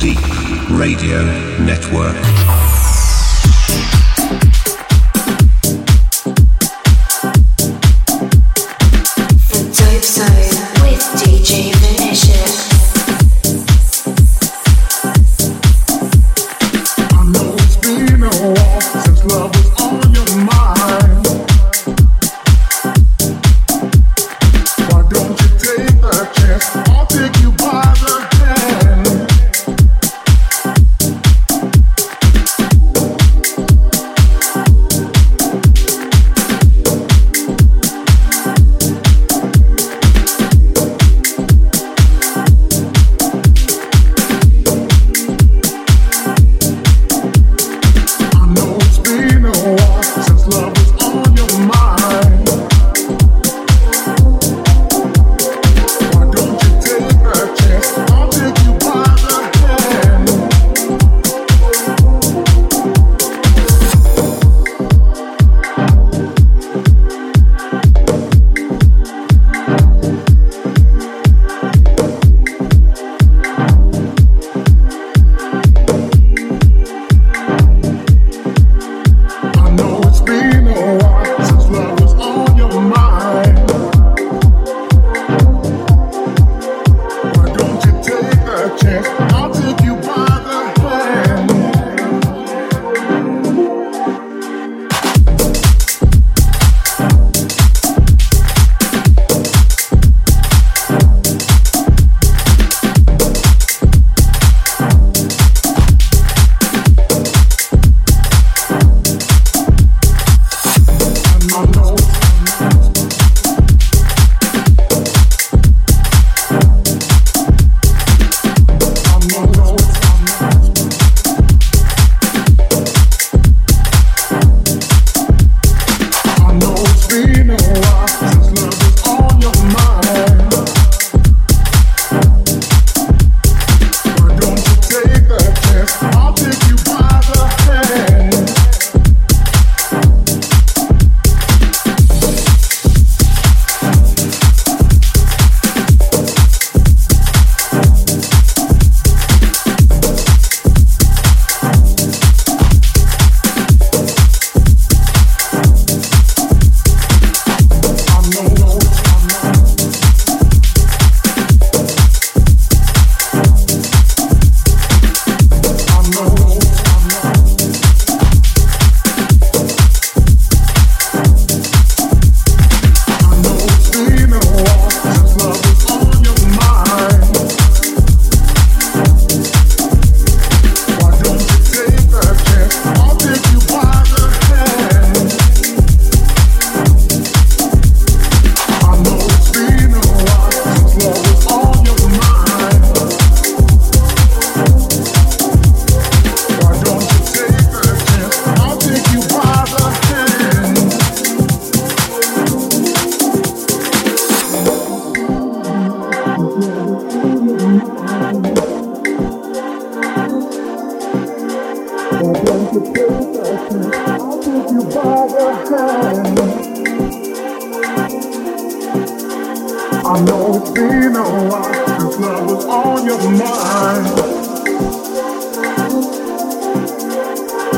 Deep Radio Network.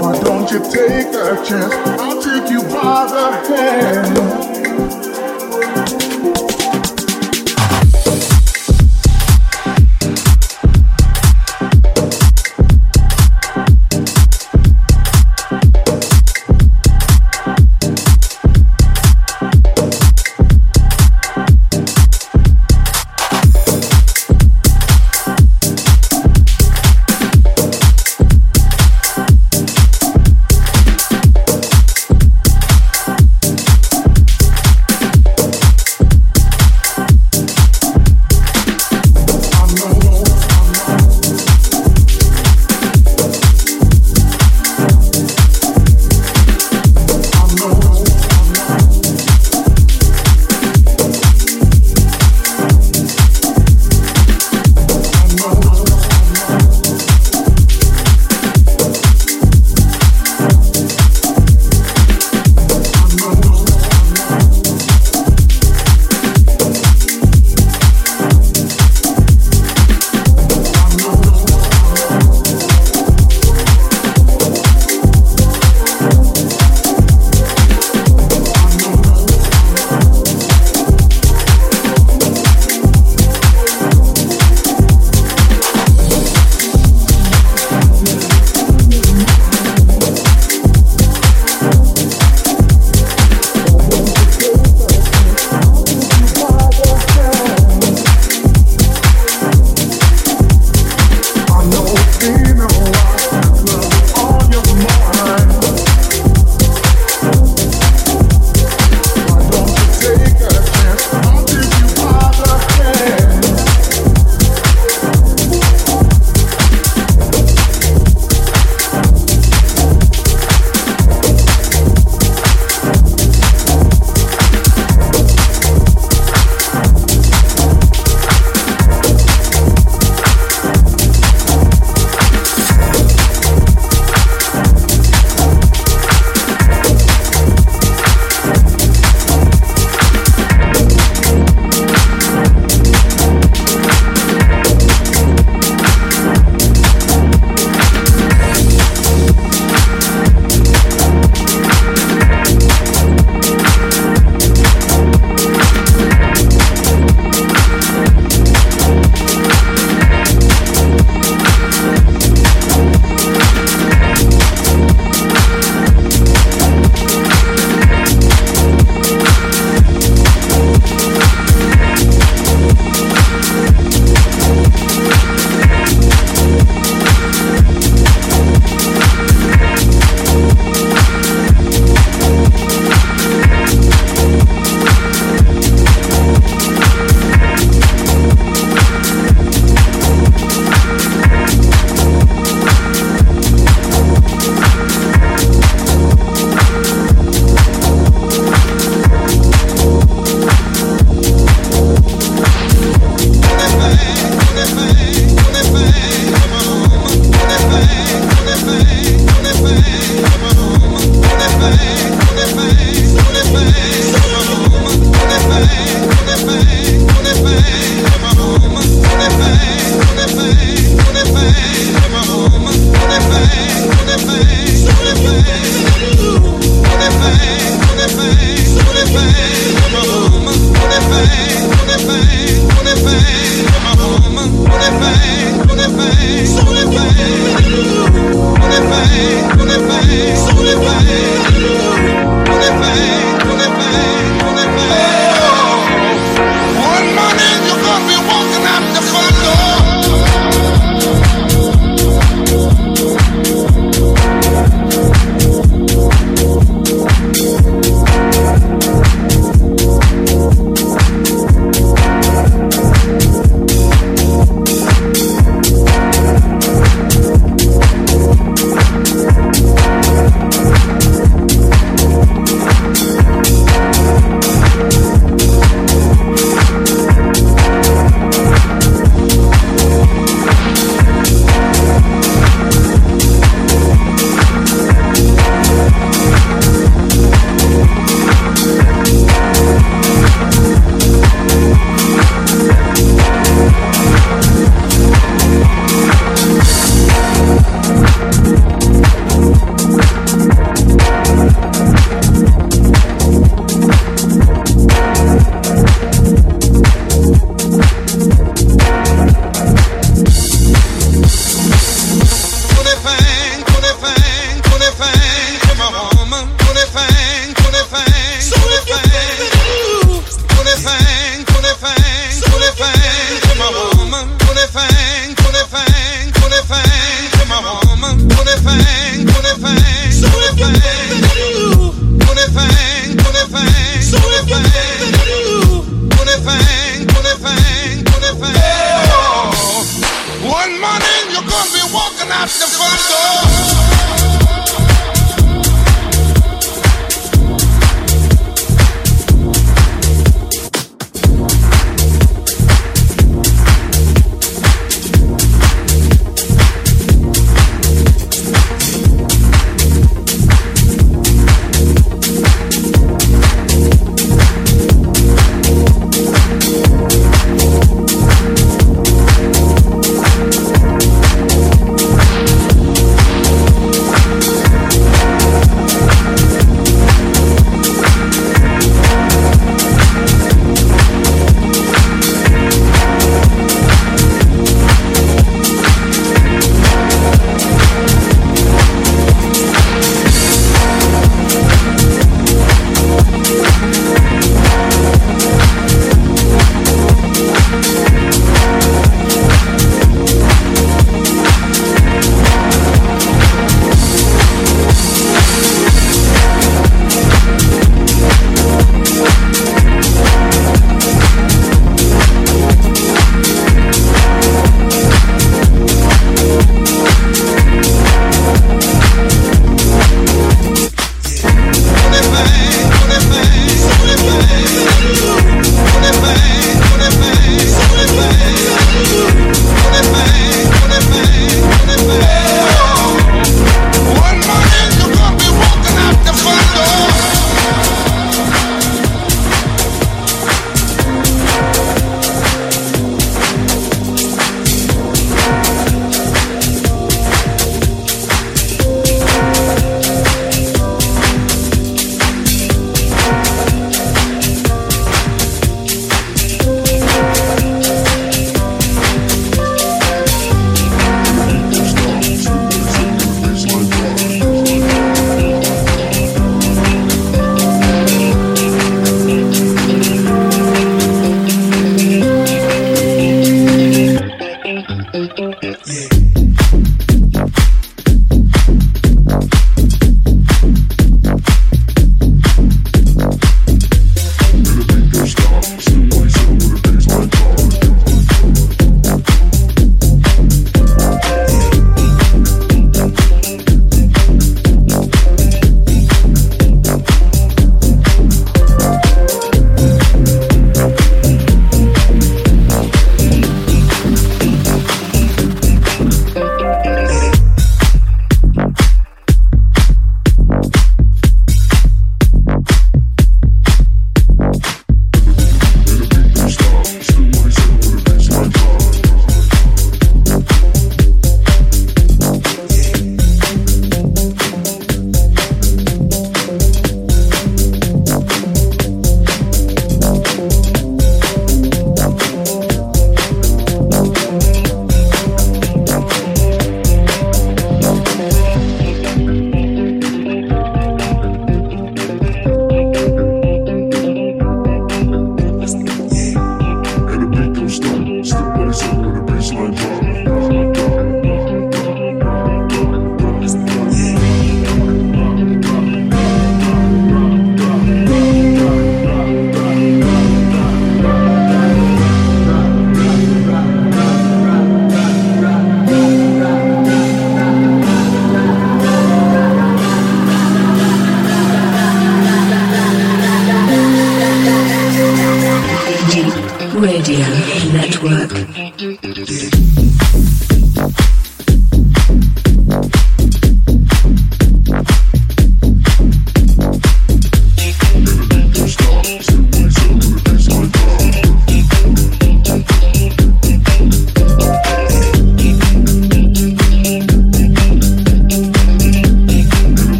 Why don't you take a chance? I'll take you by the hand.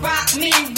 rock me.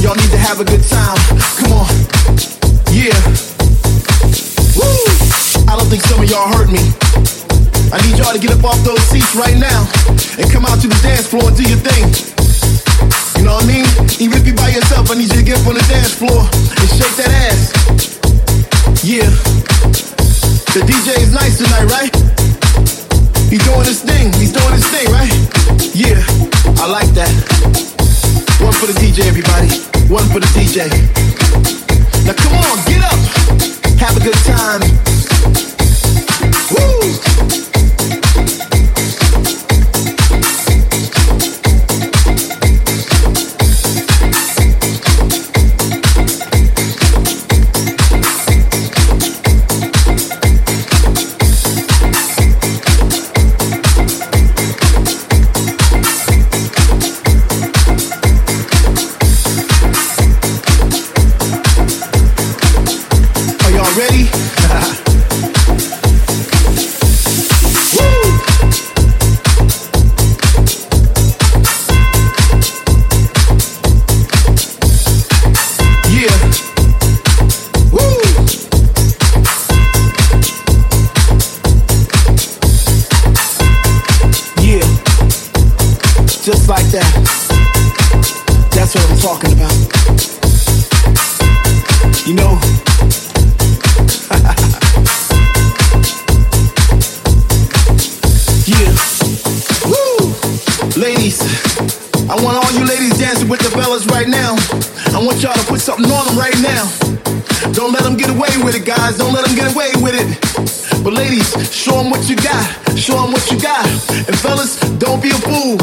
Y'all need to have a good time. Come on. Yeah. Woo! I don't think some of y'all heard me. I need y'all to get up off those seats right now and come out to the dance floor and do your thing. You know what I mean? Even if you're by yourself, I need you to get up on the dance floor and shake that ass. Yeah. The DJ is nice tonight, right? He's doing his thing. He's doing his thing, right? Yeah. I like that. One for the DJ, everybody. One for the DJ. Now come on, get up. Have a good time. Woo! What you got. Show them what you got. And fellas, don't be a fool.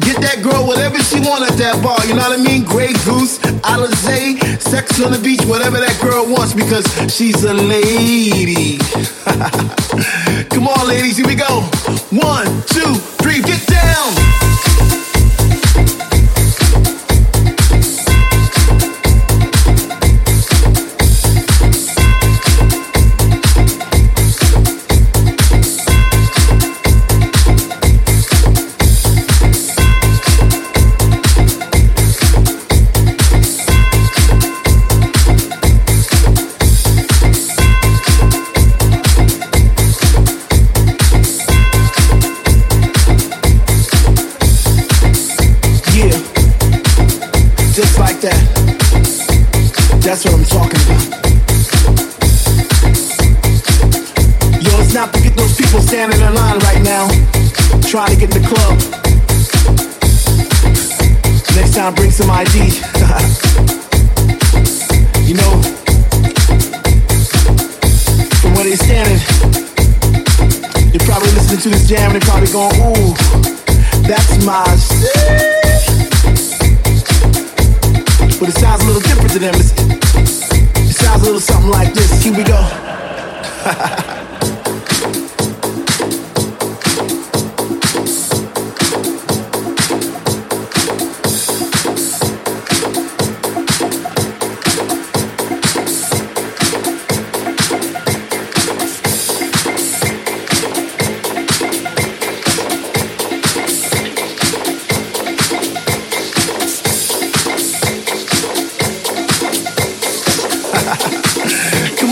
Get that girl whatever she want at that bar. You know what I mean? Grey Goose, Alizé, Sex on the Beach, whatever that girl wants because she's a lady. Come on, ladies, here we go. One, two, three, get down. Trying to get in the club. Next time, bring some ID. you know, from where they're standing, they're probably listening to this jam and they're probably going, ooh, that's my shit. But it sounds a little different to them. It's, it sounds a little something like this. Here we go.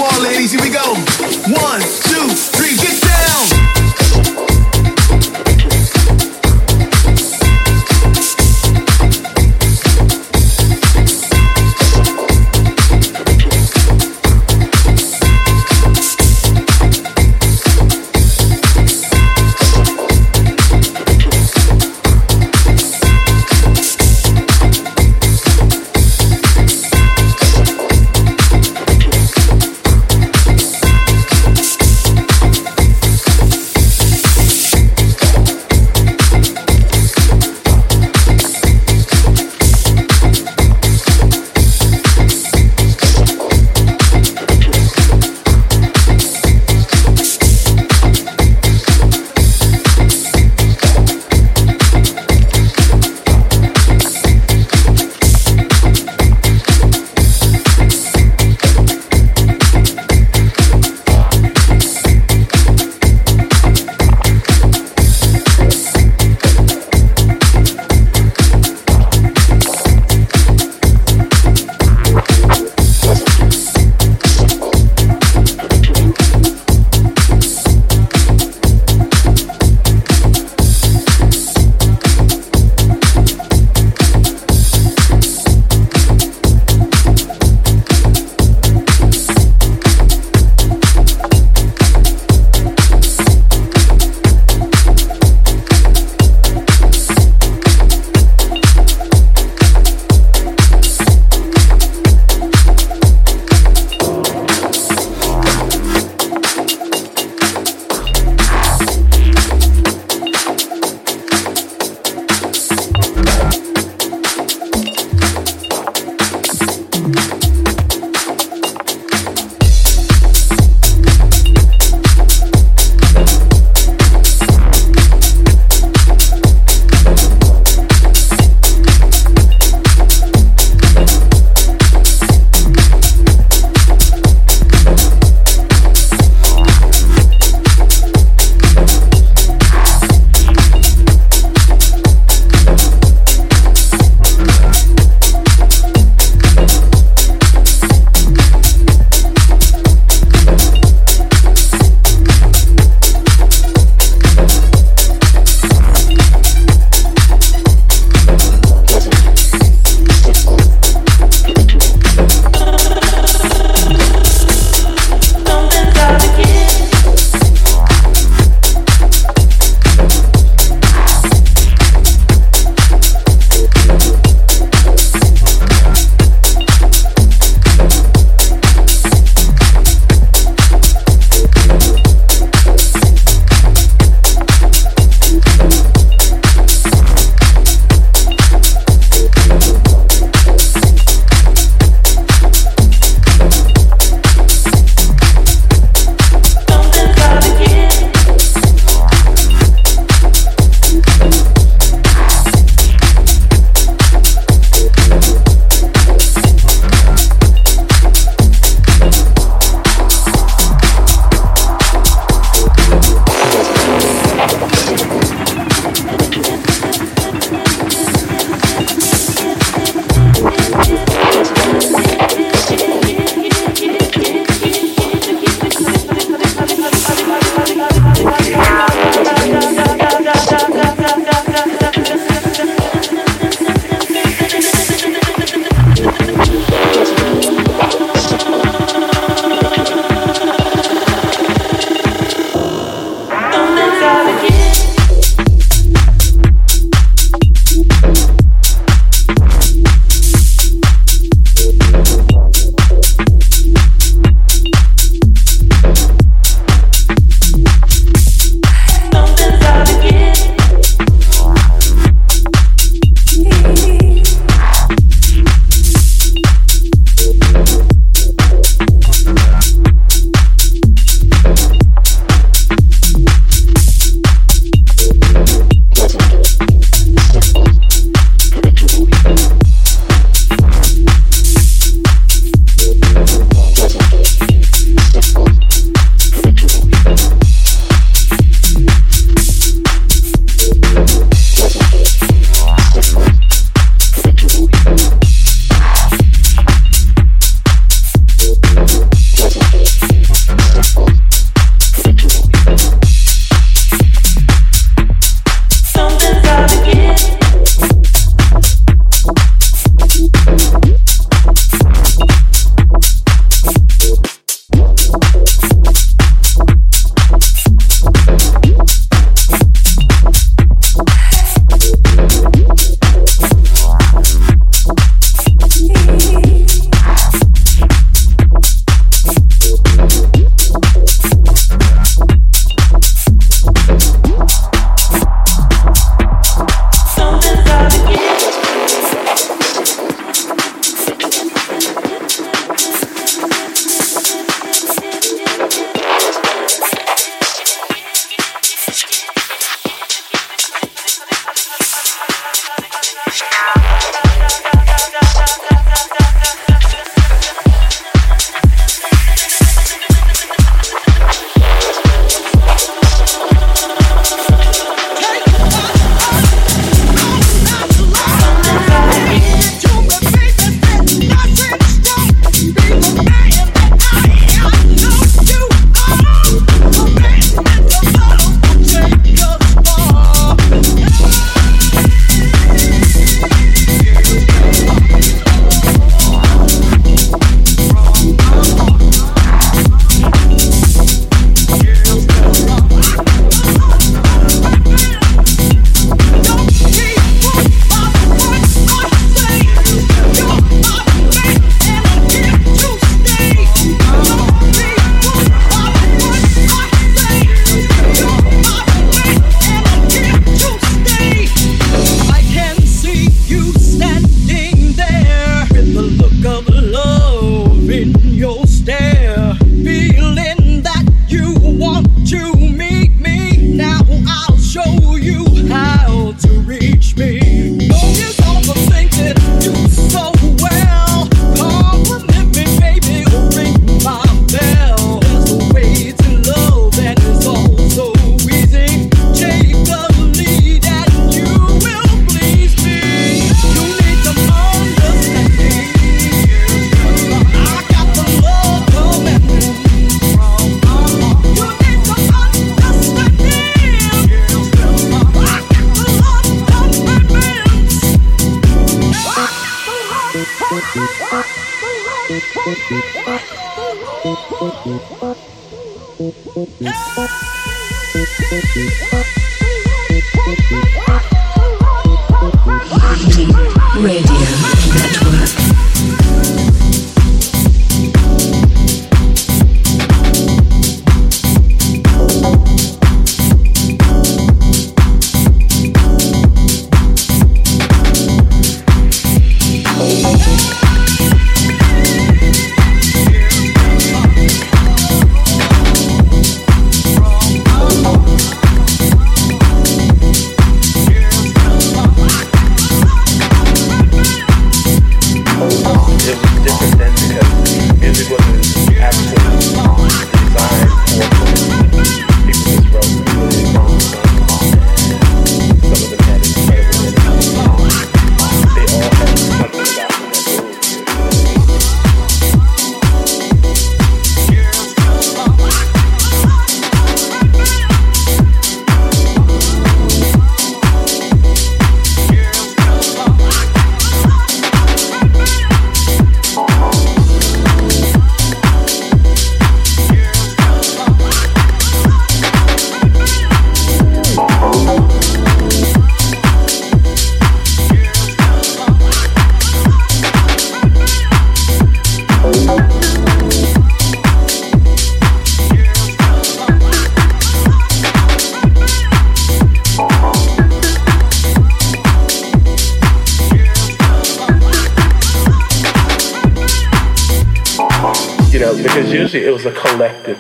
on, ladies, here we go. One, two,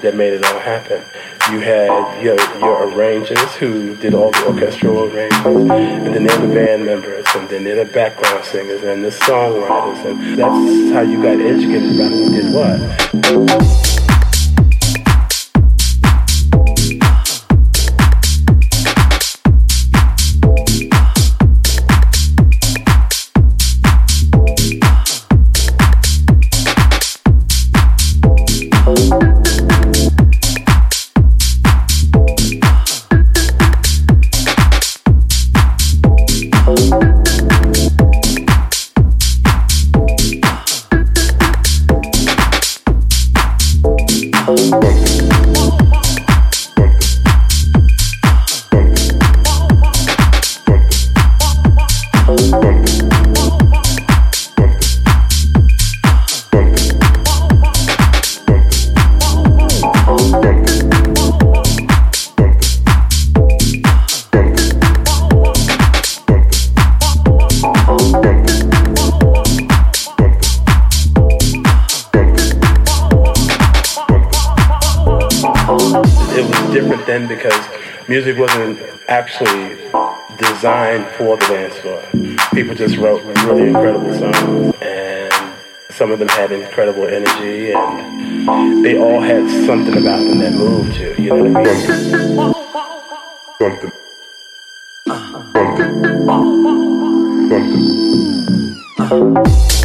that made it all happen. You had your, your arrangers who did all the orchestral arrangements, and then the band members, and then the background singers, and the songwriters, and that's how you got educated about who did what. Just wrote really incredible songs, and some of them had incredible energy, and they all had something about them that moved you. You know what I mean? Something. Something. Something. Dope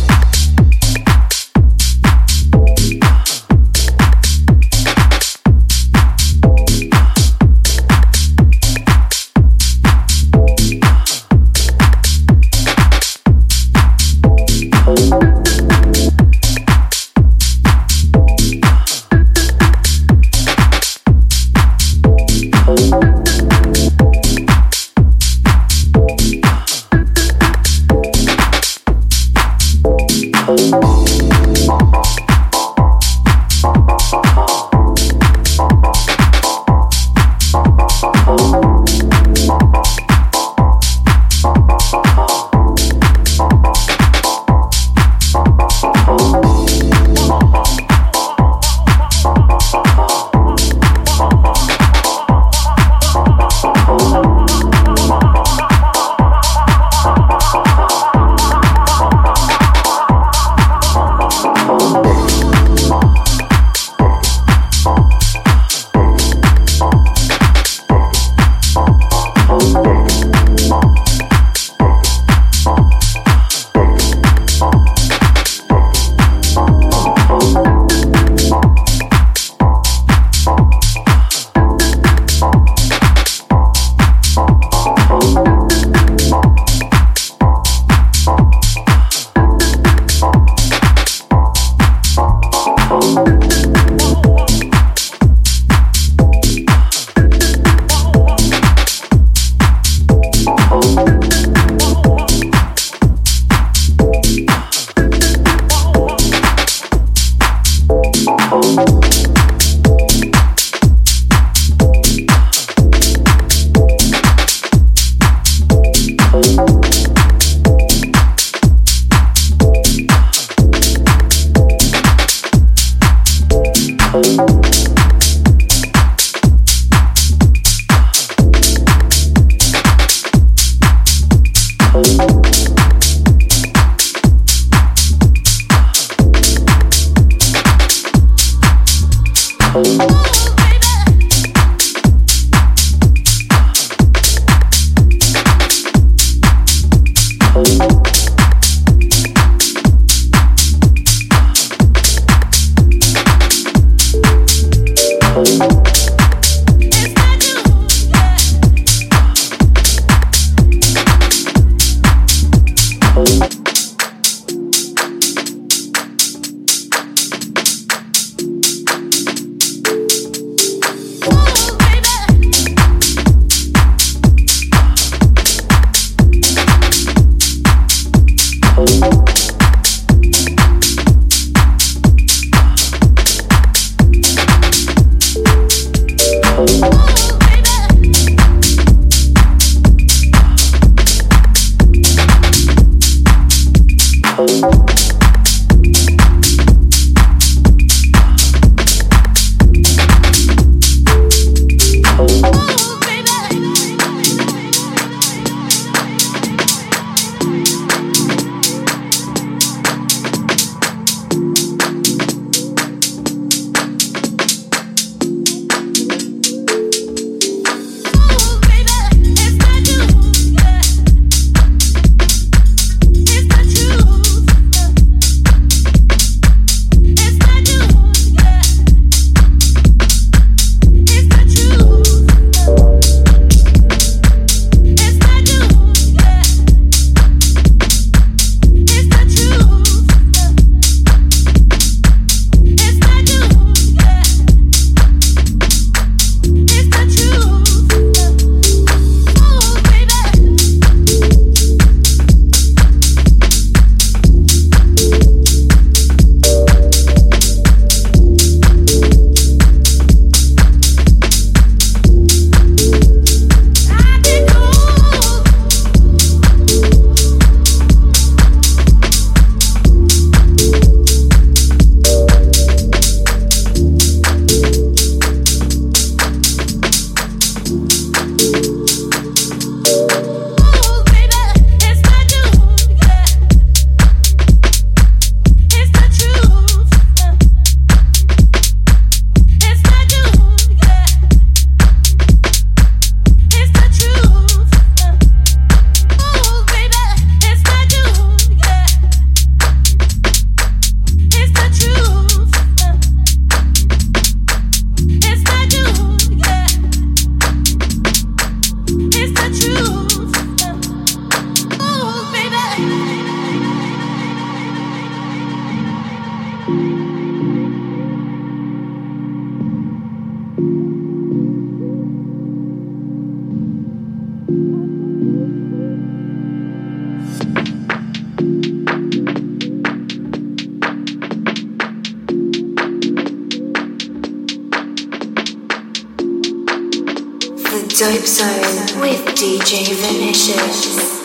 with DJ Vinicious.